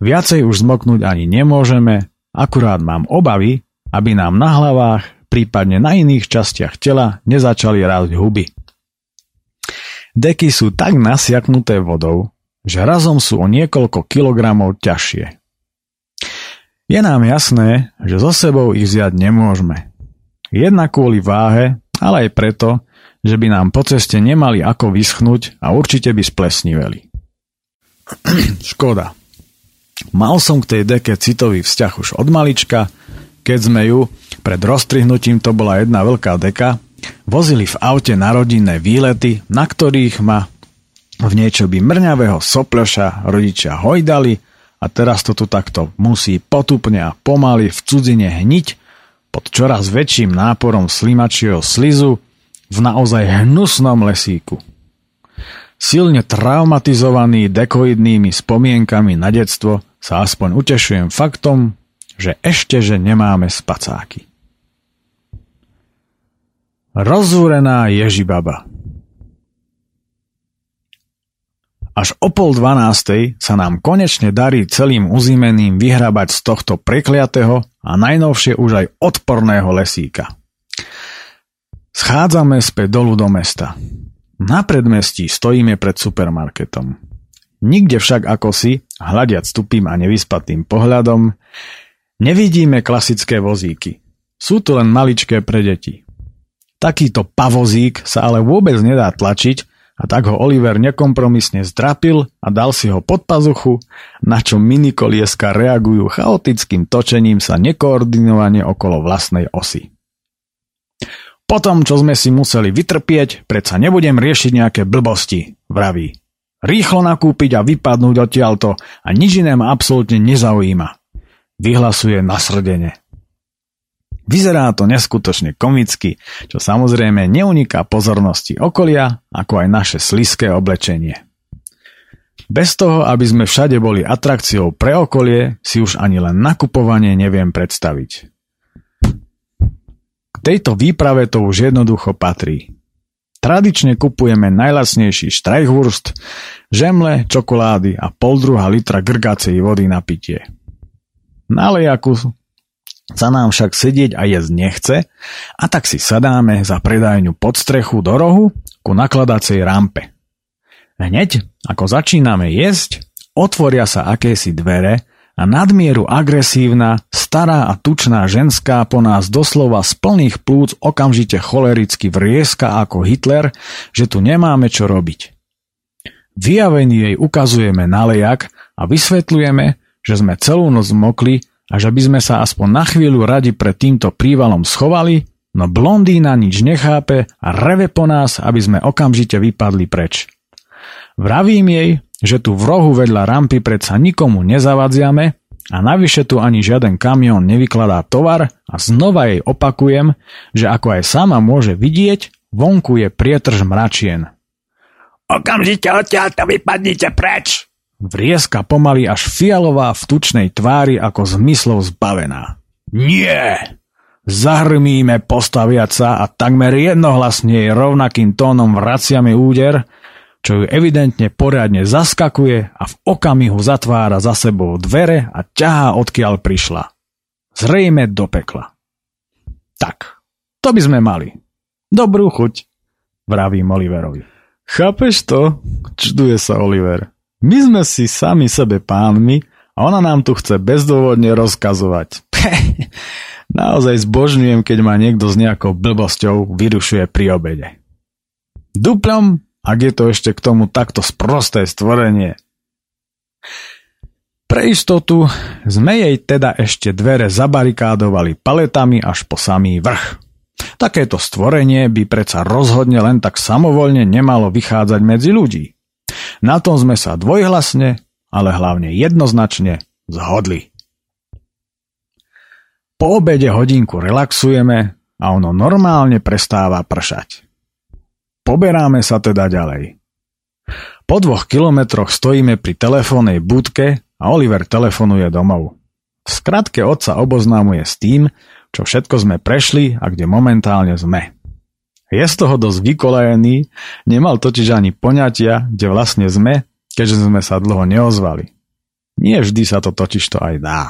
Viacej už zmoknúť ani nemôžeme, akurát mám obavy, aby nám na hlavách prípadne na iných častiach tela nezačali rásť huby. Deky sú tak nasiaknuté vodou, že razom sú o niekoľko kilogramov ťažšie. Je nám jasné, že so sebou ich vziať nemôžeme. Jedna kvôli váhe, ale aj preto, že by nám po ceste nemali ako vyschnúť a určite by splesniveli. Škoda. Mal som k tej deke citový vzťah už od malička, keď sme ju, pred roztrihnutím to bola jedna veľká deka, vozili v aute na rodinné výlety, na ktorých ma v niečo by mrňavého sopľoša rodičia hojdali a teraz to tu takto musí potupne a pomaly v cudzine hniť pod čoraz väčším náporom slimačieho slizu v naozaj hnusnom lesíku. Silne traumatizovaný dekoidnými spomienkami na detstvo sa aspoň utešujem faktom, že ešte, že nemáme spacáky. Rozúrená Ježibaba Až o pol dvanástej sa nám konečne darí celým uzimeným vyhrabať z tohto prekliatého a najnovšie už aj odporného lesíka. Schádzame späť dolu do mesta. Na predmestí stojíme pred supermarketom. Nikde však ako si, hľadiac tupým a nevyspatým pohľadom, nevidíme klasické vozíky. Sú tu len maličké pre deti. Takýto pavozík sa ale vôbec nedá tlačiť, a tak ho Oliver nekompromisne zdrapil a dal si ho pod pazuchu, na čo minikolieska reagujú chaotickým točením sa nekoordinovane okolo vlastnej osy. Potom, čo sme si museli vytrpieť, predsa nebudem riešiť nejaké blbosti, vraví. Rýchlo nakúpiť a vypadnúť odtiaľto a nič iné ma absolútne nezaujíma. Vyhlasuje nasrdene. Vyzerá to neskutočne komicky, čo samozrejme neuniká pozornosti okolia, ako aj naše sliské oblečenie. Bez toho, aby sme všade boli atrakciou pre okolie, si už ani len nakupovanie neviem predstaviť. Tejto výprave to už jednoducho patrí. Tradične kupujeme najlacnejší štrajchwurst, žemle, čokolády a pol druha litra grgacej vody na pitie. Na lejaku sa nám však sedieť a jesť nechce a tak si sadáme za predajňu pod strechu do rohu ku nakladacej rampe. Hneď, ako začíname jesť, otvoria sa akési dvere a nadmieru agresívna, stará a tučná ženská po nás doslova z plných plúc okamžite cholericky vrieska ako Hitler, že tu nemáme čo robiť. Vyjavení jej ukazujeme na lejak a vysvetľujeme, že sme celú noc mokli a že by sme sa aspoň na chvíľu radi pred týmto prívalom schovali, no blondína nič nechápe a reve po nás, aby sme okamžite vypadli preč. Vravím jej, že tu v rohu vedľa rampy predsa nikomu nezavadziame a navyše tu ani žiaden kamión nevykladá tovar a znova jej opakujem, že ako aj sama môže vidieť, vonku je prietrž mračien. Okamžite odtiaľto vypadnite preč, Vrieska pomaly až fialová v tučnej tvári ako zmyslov zbavená. Nie! Zahrmíme postaviať sa a takmer jednohlasne jej rovnakým tónom vraciame úder, čo ju evidentne poriadne zaskakuje a v okamihu zatvára za sebou dvere a ťahá odkiaľ prišla. Zrejme do pekla. Tak, to by sme mali. Dobrú chuť, vravím Oliverovi. Chápeš to? Čuduje sa Oliver. My sme si sami sebe pánmi a ona nám tu chce bezdôvodne rozkazovať. Naozaj zbožňujem, keď ma niekto s nejakou blbosťou vyrušuje pri obede. Duplom, ak je to ešte k tomu takto sprosté stvorenie. Pre istotu sme jej teda ešte dvere zabarikádovali paletami až po samý vrch. Takéto stvorenie by predsa rozhodne len tak samovolne nemalo vychádzať medzi ľudí. Na tom sme sa dvojhlasne, ale hlavne jednoznačne zhodli. Po obede hodinku relaxujeme a ono normálne prestáva pršať. Poberáme sa teda ďalej. Po dvoch kilometroch stojíme pri telefónnej budke a Oliver telefonuje domov. V skratke otca oboznámuje s tým, čo všetko sme prešli a kde momentálne sme. Je z toho dosť vykolajený, nemal totiž ani poňatia, kde vlastne sme, keďže sme sa dlho neozvali. Nie vždy sa to totiž to aj dá.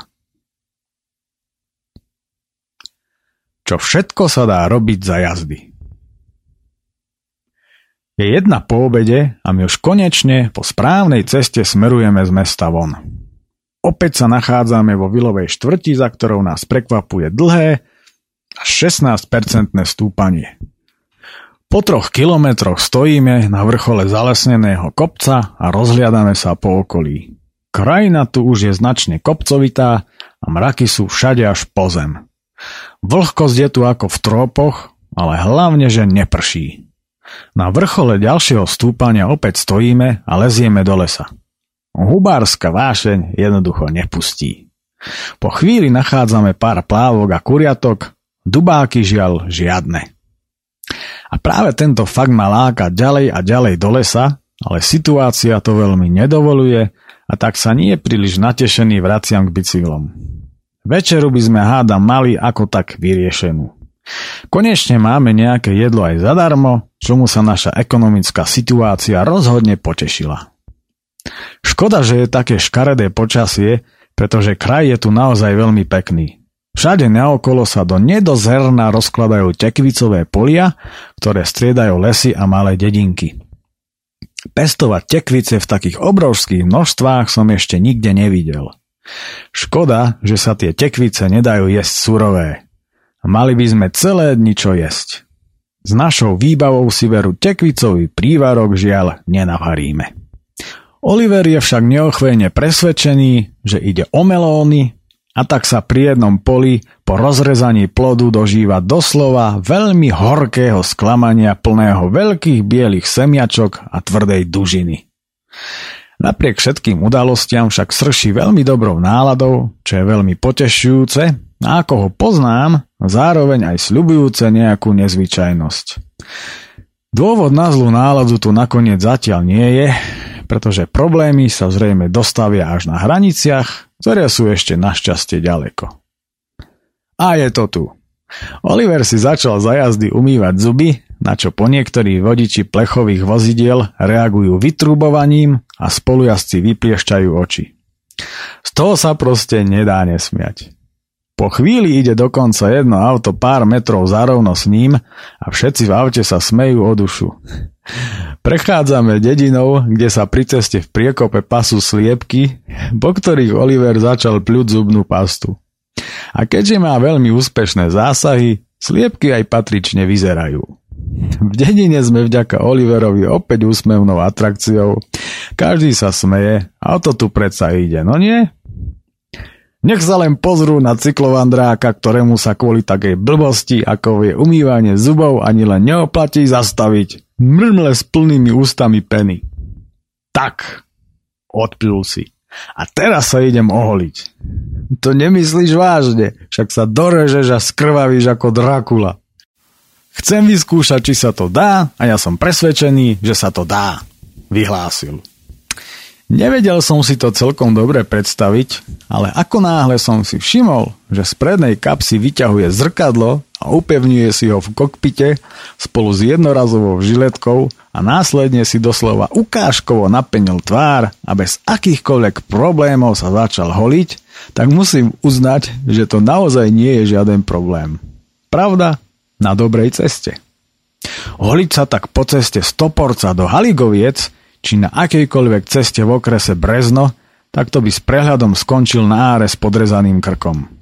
Čo všetko sa dá robiť za jazdy. Je jedna po obede a my už konečne po správnej ceste smerujeme z mesta von. Opäť sa nachádzame vo vilovej štvrti, za ktorou nás prekvapuje dlhé a 16-percentné stúpanie. Po troch kilometroch stojíme na vrchole zalesneného kopca a rozhliadame sa po okolí. Krajina tu už je značne kopcovitá a mraky sú všade až po zem. Vlhkosť je tu ako v trópoch, ale hlavne, že neprší. Na vrchole ďalšieho stúpania opäť stojíme a lezieme do lesa. Hubárska vášeň jednoducho nepustí. Po chvíli nachádzame pár plávok a kuriatok, dubáky žiaľ žiadne. A práve tento fakt ma láka ďalej a ďalej do lesa, ale situácia to veľmi nedovoluje a tak sa nie príliš natešený vraciam k bicyklom. Večeru by sme hádam mali ako tak vyriešenú. Konečne máme nejaké jedlo aj zadarmo, čomu sa naša ekonomická situácia rozhodne potešila. Škoda, že je také škaredé počasie, pretože kraj je tu naozaj veľmi pekný. Všade naokolo sa do nedozerna rozkladajú tekvicové polia, ktoré striedajú lesy a malé dedinky. Pestovať tekvice v takých obrovských množstvách som ešte nikde nevidel. Škoda, že sa tie tekvice nedajú jesť surové. Mali by sme celé dni čo jesť. S našou výbavou si veru tekvicový prívarok žiaľ nenavaríme. Oliver je však neochvejne presvedčený, že ide o melóny a tak sa pri jednom poli po rozrezaní plodu dožíva doslova veľmi horkého sklamania plného veľkých bielých semiačok a tvrdej dužiny. Napriek všetkým udalostiam však srší veľmi dobrou náladou, čo je veľmi potešujúce a ako ho poznám, zároveň aj sľubujúce nejakú nezvyčajnosť. Dôvod na zlú náladu tu nakoniec zatiaľ nie je, pretože problémy sa zrejme dostavia až na hraniciach, ktoré sú ešte našťastie ďaleko. A je to tu. Oliver si začal za jazdy umývať zuby, na čo po niektorí vodiči plechových vozidiel reagujú vytrubovaním a spolujazci vypliešťajú oči. Z toho sa proste nedá nesmiať. Po chvíli ide dokonca jedno auto pár metrov zarovno s ním a všetci v aute sa smejú o dušu. Prechádzame dedinou, kde sa pri ceste v priekope pasú sliepky, po ktorých Oliver začal pľuť zubnú pastu. A keďže má veľmi úspešné zásahy, sliepky aj patrične vyzerajú. V dedine sme vďaka Oliverovi opäť úsmevnou atrakciou. Každý sa smeje a o to tu predsa ide, no nie? Nech sa len pozrú na cyklovandráka, ktorému sa kvôli takej blbosti, ako je umývanie zubov, ani len neoplatí zastaviť. Mrmle s plnými ústami peny. Tak, odpil si. A teraz sa idem oholiť. To nemyslíš vážne, však sa dorežeš a skrvavíš ako Drakula. Chcem vyskúšať, či sa to dá a ja som presvedčený, že sa to dá, vyhlásil. Nevedel som si to celkom dobre predstaviť, ale ako náhle som si všimol, že z prednej kapsy vyťahuje zrkadlo a upevňuje si ho v kokpite spolu s jednorazovou žiletkou a následne si doslova ukážkovo napenil tvár a bez akýchkoľvek problémov sa začal holiť, tak musím uznať, že to naozaj nie je žiaden problém. Pravda? Na dobrej ceste. Holiť sa tak po ceste Stoporca do Haligoviec či na akejkoľvek ceste v okrese Brezno, tak to by s prehľadom skončil na áre s podrezaným krkom.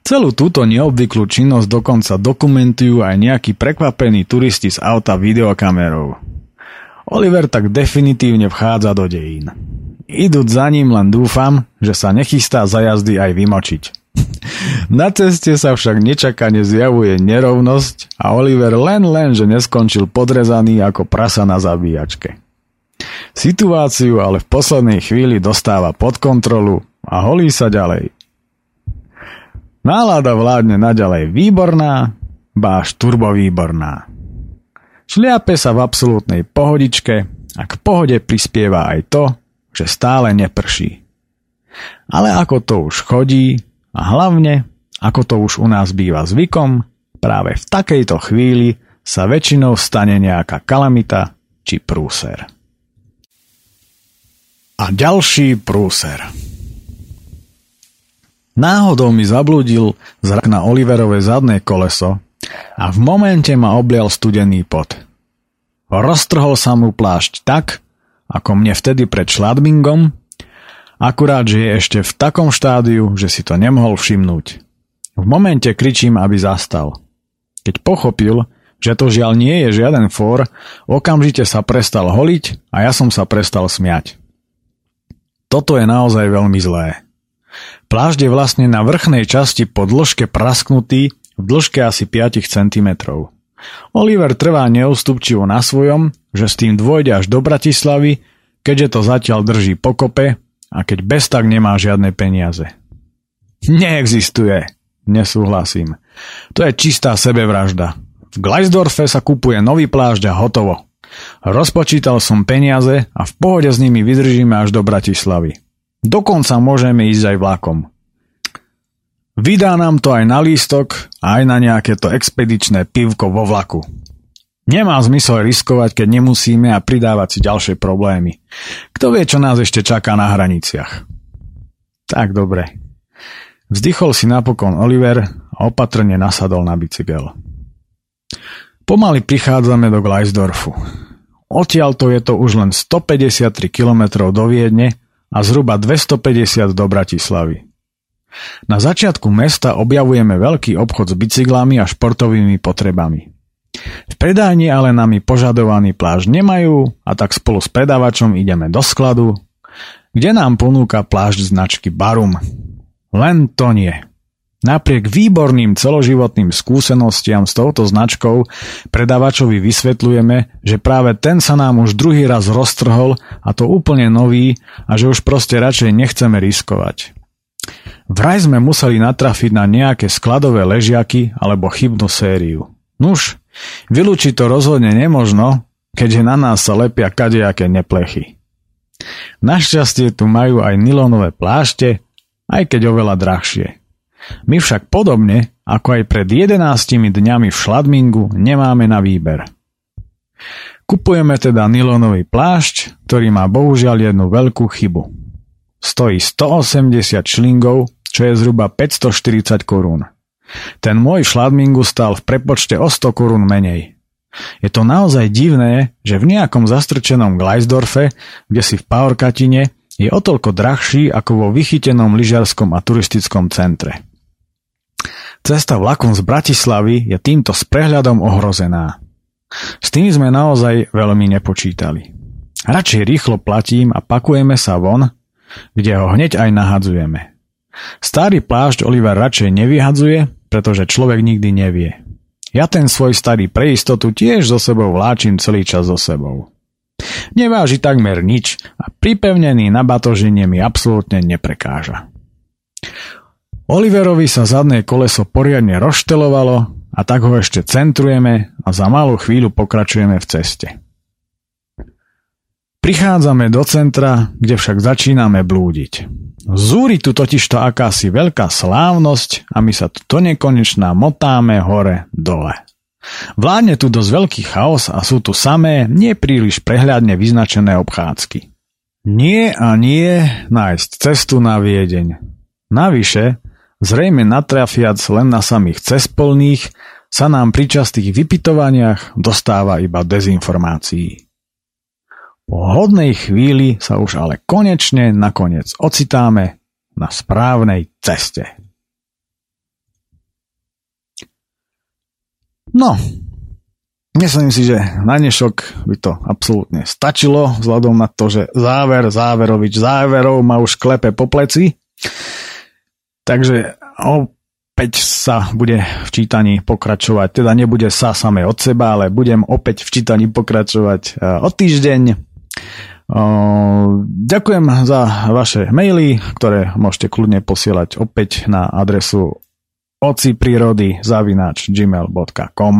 Celú túto neobvyklú činnosť dokonca dokumentujú aj nejakí prekvapení turisti z auta videokamerou. Oliver tak definitívne vchádza do dejín. Idúc za ním len dúfam, že sa nechystá za jazdy aj vymočiť. Na ceste sa však nečakane zjavuje nerovnosť a Oliver len len, že neskončil podrezaný ako prasa na zabíjačke. Situáciu ale v poslednej chvíli dostáva pod kontrolu a holí sa ďalej. Nálada vládne naďalej výborná, báš turbovýborná. Šliape sa v absolútnej pohodičke a k pohode prispieva aj to, že stále neprší. Ale ako to už chodí a hlavne, ako to už u nás býva zvykom, práve v takejto chvíli sa väčšinou stane nejaká kalamita či prúser a ďalší prúser. Náhodou mi zabludil zrak na Oliverové zadné koleso a v momente ma oblial studený pot. Roztrhol sa mu plášť tak, ako mne vtedy pred šladbingom, akurát, že je ešte v takom štádiu, že si to nemohol všimnúť. V momente kričím, aby zastal. Keď pochopil, že to žiaľ nie je žiaden fór, okamžite sa prestal holiť a ja som sa prestal smiať. Toto je naozaj veľmi zlé. Plážď je vlastne na vrchnej časti po dĺžke prasknutý v dĺžke asi 5 cm. Oliver trvá neústupčivo na svojom, že s tým dôjde až do Bratislavy, keďže to zatiaľ drží pokope a keď bez tak nemá žiadne peniaze. Neexistuje, nesúhlasím. To je čistá sebevražda. V Gleisdorfe sa kupuje nový plášť a hotovo. Rozpočítal som peniaze a v pohode s nimi vydržíme až do Bratislavy. Dokonca môžeme ísť aj vlakom. Vydá nám to aj na lístok a aj na nejaké to expedičné pivko vo vlaku. Nemá zmysel riskovať, keď nemusíme a pridávať si ďalšie problémy. Kto vie, čo nás ešte čaká na hraniciach. Tak dobre. Vzdychol si napokon Oliver a opatrne nasadol na bicykel. Pomaly prichádzame do Gleisdorfu. Odtiaľto je to už len 153 km do Viedne a zhruba 250 do Bratislavy. Na začiatku mesta objavujeme veľký obchod s bicyklami a športovými potrebami. V predajni ale nami požadovaný pláž nemajú a tak spolu s predávačom ideme do skladu, kde nám ponúka plášť značky Barum. Len to nie. Napriek výborným celoživotným skúsenostiam s touto značkou predávačovi vysvetľujeme, že práve ten sa nám už druhý raz roztrhol a to úplne nový a že už proste radšej nechceme riskovať. Vraj sme museli natrafiť na nejaké skladové ležiaky alebo chybnú sériu. Nuž, vylúčiť to rozhodne nemožno, keďže na nás sa lepia kadejaké neplechy. Našťastie tu majú aj nylonové plášte, aj keď oveľa drahšie. My však podobne, ako aj pred 11 dňami v Šladmingu, nemáme na výber. Kupujeme teda nylonový plášť, ktorý má bohužiaľ jednu veľkú chybu. Stojí 180 šlingov, čo je zhruba 540 korún. Ten môj šladmingu stal v prepočte o 100 korún menej. Je to naozaj divné, že v nejakom zastrčenom Gleisdorfe, kde si v Paorkatine, je o toľko drahší ako vo vychytenom lyžiarskom a turistickom centre. Cesta vlakom z Bratislavy je týmto s prehľadom ohrozená. S tým sme naozaj veľmi nepočítali. Radšej rýchlo platím a pakujeme sa von, kde ho hneď aj nahadzujeme. Starý plášť Oliver radšej nevyhadzuje, pretože človek nikdy nevie. Ja ten svoj starý pre istotu tiež so sebou vláčim celý čas so sebou. Neváži takmer nič a pripevnený na batožine mi absolútne neprekáža. Oliverovi sa zadné koleso poriadne rozštelovalo a tak ho ešte centrujeme a za malú chvíľu pokračujeme v ceste. Prichádzame do centra, kde však začíname blúdiť. Zúri tu totižto akási veľká slávnosť a my sa tu to nekonečná motáme hore dole. Vládne tu dosť veľký chaos a sú tu samé, nepríliš prehľadne vyznačené obchádzky. Nie a nie nájsť cestu na Viedeň. Navyše, Zrejme natrafiac len na samých cespolných, sa nám pri častých vypitovaniach dostáva iba dezinformácií. Po hodnej chvíli sa už ale konečne nakoniec ocitáme na správnej ceste. No, myslím si, že na dnešok by to absolútne stačilo, vzhľadom na to, že záver záverovič záverov ma už klepe po pleci. Takže opäť sa bude v čítaní pokračovať, teda nebude sa samé od seba, ale budem opäť v čítaní pokračovať e, o týždeň. Ďakujem za vaše maily, ktoré môžete kľudne posielať opäť na adresu ociprirody zavináč gmail.com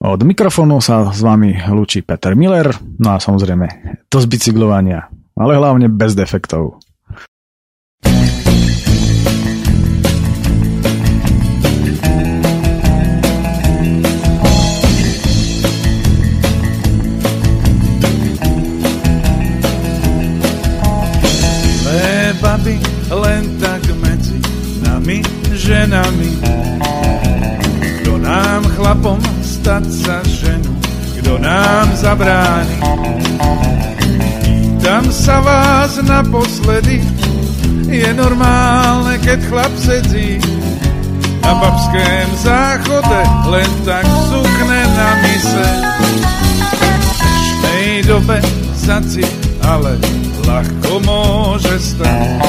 Od mikrofónu sa s vami lúči Peter Miller, no a samozrejme to z bicyklovania, ale hlavne bez defektov. Baby len tak medzi nami ženami. Kto nám chlapom stať sa ženu, kto nám zabráni. Pýtam sa vás naposledy, je normálne, keď chlap sedí na babském záchode, len tak sukne na mise. V dnešnej dobe senzácii, ale ľahko môže stať,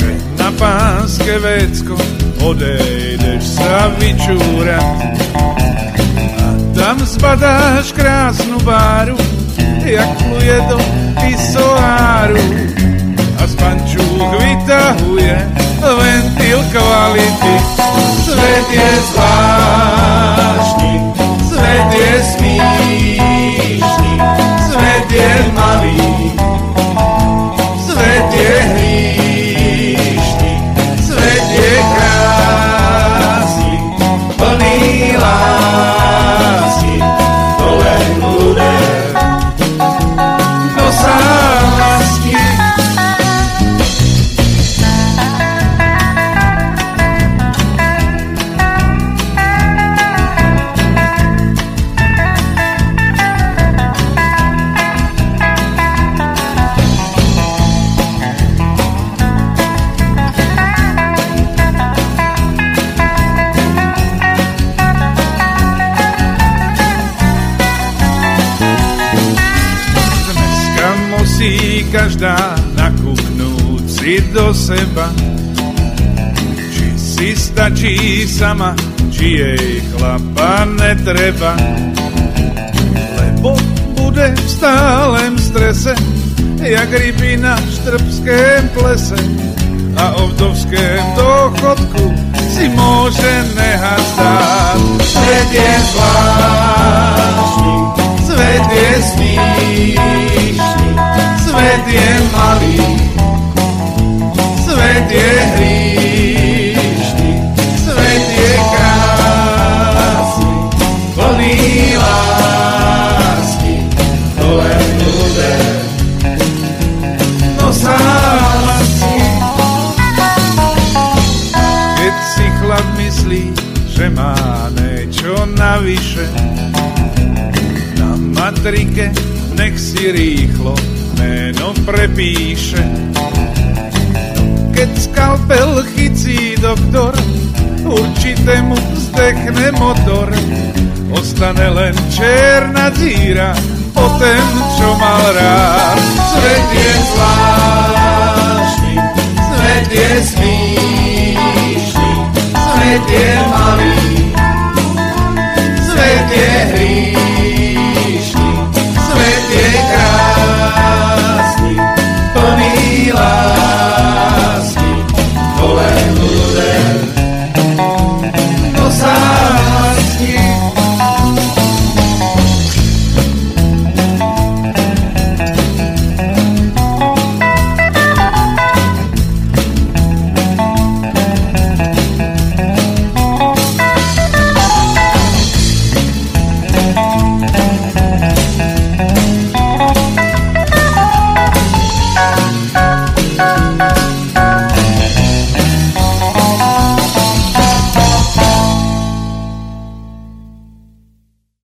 že na pánske vecko odejdeš sa vyčúrať. A tam zbadáš krásnu báru, jak pluje do pisoáru. A z pančúk vytahuje ventil kvality. Svet je zvláštny, svet je smíšný, svet do seba. Či si stačí sama, či jej chlapa netreba. Lebo bude v stálem strese, jak ryby na štrbském plese. A o vdovském dochodku si môže nehať trike, nech si rýchlo meno prepíše. Keď skalpel chycí doktor, určite mu vzdechne motor. Ostane len černá díra o ten, čo mal rád. Svet je zvláštny, svet je smíšný, svet je malý, svet je hry.